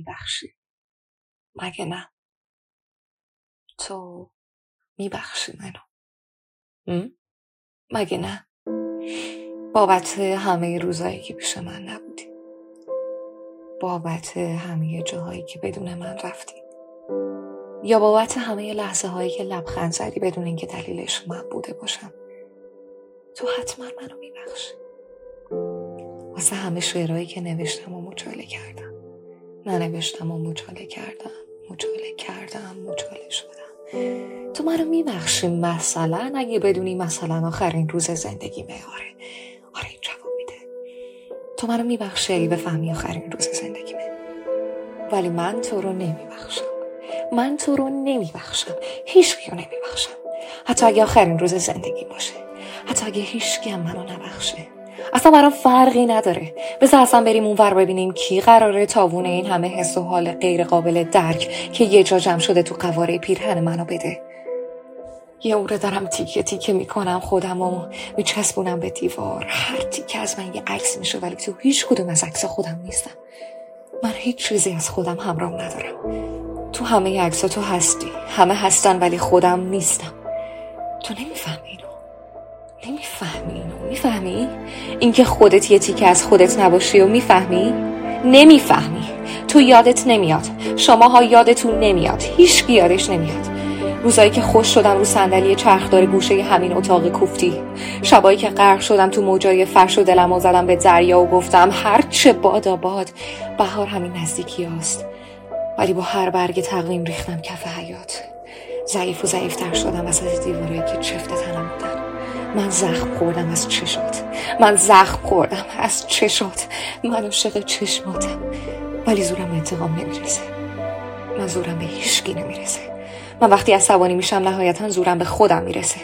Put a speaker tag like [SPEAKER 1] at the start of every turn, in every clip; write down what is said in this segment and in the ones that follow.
[SPEAKER 1] میبخشی. مگه نه؟ تو میبخشی منو. مگه نه؟ بابت همه روزایی که پیش من نبودی. بابت همه جاهایی که بدون من رفتی. یا بابت همه لحظه هایی که لبخند زدی بدون اینکه دلیلش من بوده باشم. تو حتما منو میبخشی. واسه همه شعرهایی که نوشتم و مچاله کردم. ننوشتم و مچاله کردم مچاله کردم مچاله شدم. تو منو میبخشی مثلا؟ اگه بدونی مثلا آخرین روز زندگی آره. آره این جواب میده. تو منو میبخشی اگه بفهمی آخرین روز زندگیمه ولی من تو رو نمیبخشم. من تو رو نمیبخشم. هیچ رو نمیبخشم. حتی اگه آخرین روز زندگی باشه. حتی اگه هیچ هم منو نبخشه. اصلا برام فرقی نداره. بذار اصلا بریم اونور ببینیم کی قراره تاوون این همه حس و حال غیر قابل درک که یه جا جمع شده تو قواره پیرهن منو بده. یه اوره دارم تیکه تیکه می‌کنم خودم و میچسبونم به دیوار. هر تیکه از من یه عکس میشه ولی تو هیچ کدوم از عکس خودم نیستم. من هیچ چیزی از خودم همراه ندارم. تو همه عکس تو هستی. همه هستن ولی خودم نیستم. تو نمی‌فهمی اینو نمی‌فهمی اینو می‌فهمی؟ اینکه خودت یه تیکه از خودت نباشی و می‌فهمی؟ نمی‌فهمی. تو یادت نمیاد. شماها یادتون نمیاد. هیچ یادش نمیاد. روزایی که خوش شدم رو صندلی چرخدار گوشه همین اتاق کوفتی. شبایی که غرق شدم تو موجای فرش و دلم و زدم به دریا و گفتم هر چه باد بهار همین نزدیکی هست ولی با هر برگ تقویم ریختم کف حیات. ضعیف و ضعیفتر شدم از دیوارایی که چفت تنم بودن. من زخم خوردم از چشات من زخم خوردم از چشات من عاشق چشماتم. ولی زورم انتقام نمی‌رسه. من زورم به هیچکی نمی‌رسه. من وقتی عصبانی میشم نهایتا زورم به خودم می‌رسه.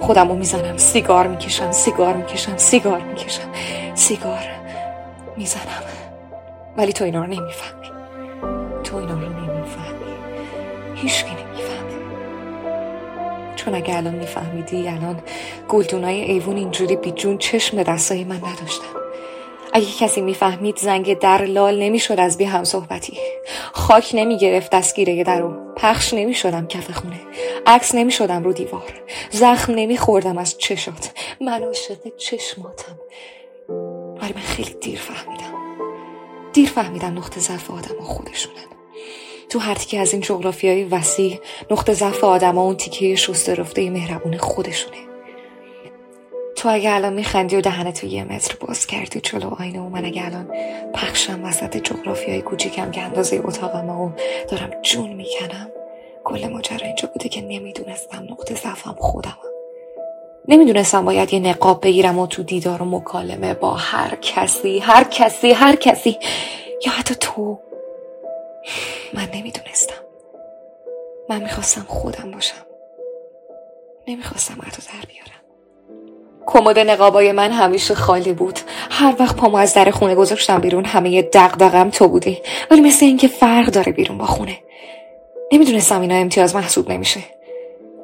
[SPEAKER 1] خودم رو می‌زنم. سیگار می‌کشم. سیگار می‌کشم. سیگار می‌کشم. سیگار می‌زنم. ولی تو اینا رو نمی‌فهمی. تو اینا رو نمی‌فهمی. هیچکی نمی‌فهمه. چون اگه الان میفهمیدی الان گلدونای ایوون اینجوری بی جون چشم دستای من نداشتن. اگه کسی می‌فهمید زنگ در لال نمی‌شد از بی هم صحبتی خاک نمی گرفت دستگیره در رو پخش نمی شدم کف خونه. عکس نمی شدم رو دیوار. زخم نمی خوردم از چشات. من عاشق چشماتم. ولی من خیلی دیر فهمیدم. دیر فهمیدم نقطه ضعف آدم ها خودشونن تو هر تیکه از این جغرافی های وسیع نقطه ضعف آدم اون تیکه شسته رفته مهربون خودشونه. تو اگه الان میخندی و دهنتو یه متر باز کردی جلو آینه و من اگه الان پخشم وسط جغرافی های کوچیکم که اندازه اتاقم و دارم جون می‌کنم کل ماجرا اینجا بوده که نمی‌دونستم نقطه ضعفم خودم نمی‌دونستم باید یه نقاب بگیرم و تو دیدار و مکالمه با هر کسی هر کسی هر کسی. یا حتی تو من نمی‌دونستم. من می‌خواستم خودم باشم. نمی‌خواستم تو در بیارم. کمد نقابای من همیشه خالی بود. هر وقت پامو از در خونه گذاشتم بیرون همه دغدغم تو بودی. ولی مثل اینکه فرق داره بیرون با خونه. نمی‌دونستم اینا امتیاز محسوب نمیشه.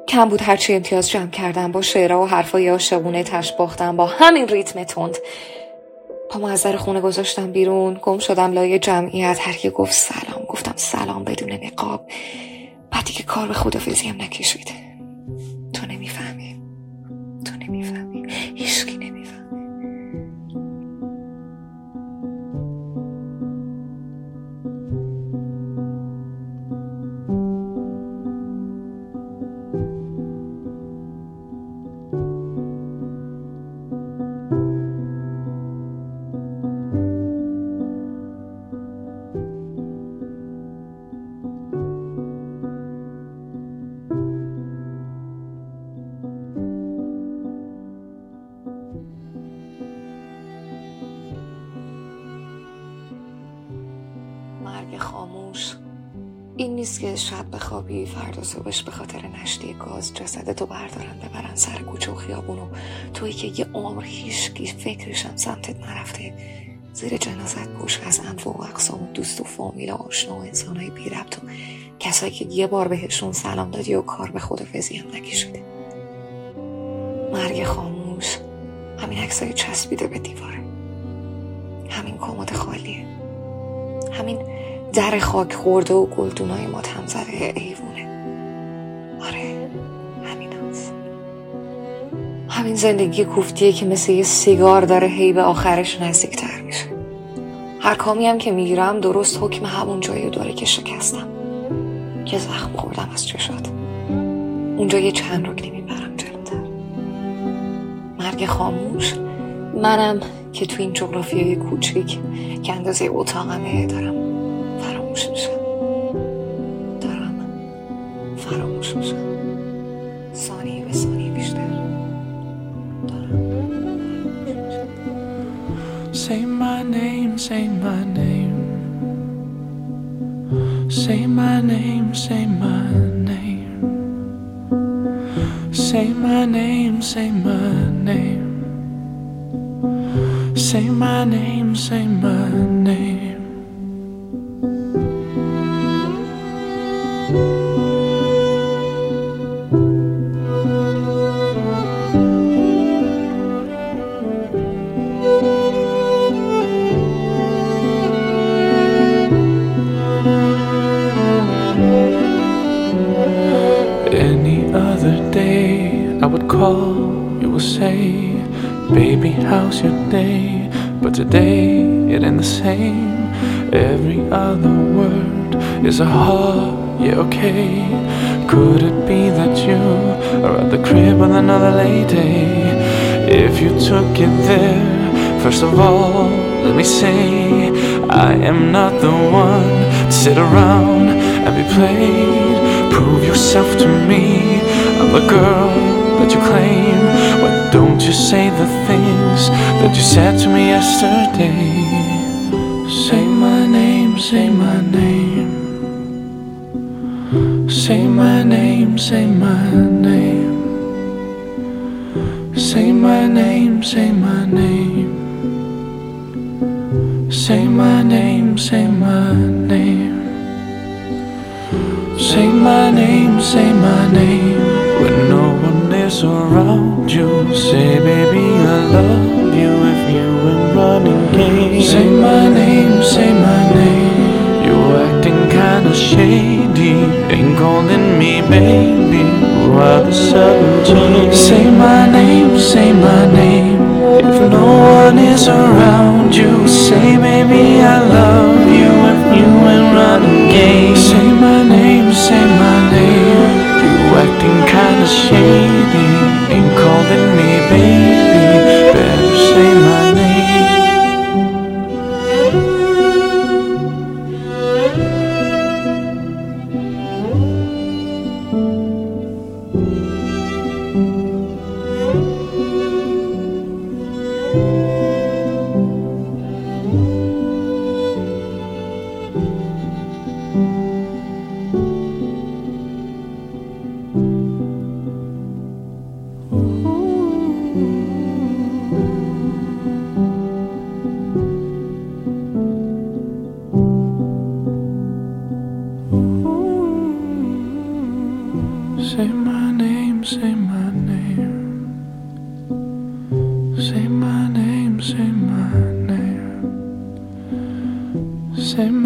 [SPEAKER 1] کم بود هرچی امتیاز جمع کردم با شعرها و حرفای عاشقونه تش باختم با همین ریتم تند. پامو از در خونه گذاشتم بیرون گم شدم لای جمعیت هر کی گفت سلام. سلام بدون نقاب. بعدی که کار به خدافزی هم نکشید. نیست که شب بخوابی فردا صبحش به خاطر نشتی گاز جسدتو بردارن ببرن سر کوچه و خیابون و توی که یه عمر هیشگی فکرشم سمتت نرفته. زیر جنازت پوش از انفو و اقسام و دوست و فامیل و آشنا و انسانهای بی ربط و کسایی که یه بار بهشون سلام دادی و کار به خدافزی هم نکشیده. مرگ خاموش همین عکسای چسبیده به دیواره. همین کمد خالیه. همین در خاک خورده و گلدونای ما تمزره ایوونه آره همین هست. همین زندگی کوفتیه که مثل یه سیگار داره هی به آخرش نزدیکتر میشه. هر کامی هم که می‌گیرم درست حکم همون جایی داره که شکستم. که زخم خوردم از چشات. اونجا یه چند رکنی می‌برم جلوتر. مرگ خاموش منم که تو این جغرافیای کوچیک که اندازه اتاقمه دارم. musunuz? Tarama, faro musunuz? Saniye ve saniye işler.
[SPEAKER 2] Say my name, say my name. Say my name, say my name. Say my name, say my name. Say my name, say my name. Call, you will say, Baby, how's your day? But today it ain't the same. Every other word is a heart, yeah, okay. Could it be that you are at the crib with another lady? If you took it there, first of all, let me say, I am not the one to sit around and be played. Prove yourself to me. I'm the girl that you claim. Why don't you say the things that you said to me yesterday? Say my name, say my name. Say my name, say my name. Say my name, say my name. Say my name, say my name. Say my name, say my name. Around you, say, baby, I love you if you were running game. Say my name, say my name. You're acting kinda shady, ain't calling me baby. While the seventeen. Say my name, say my name. If no one is around you, say, baby, I love you if you ain't running game. Say my name, say my name shady and calling me baby.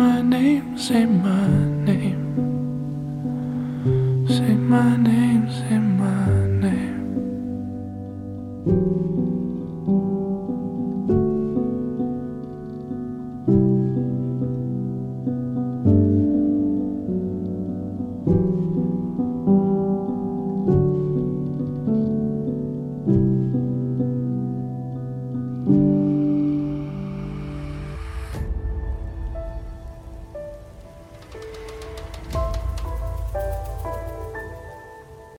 [SPEAKER 2] my name, say my name. Say my name, say my name.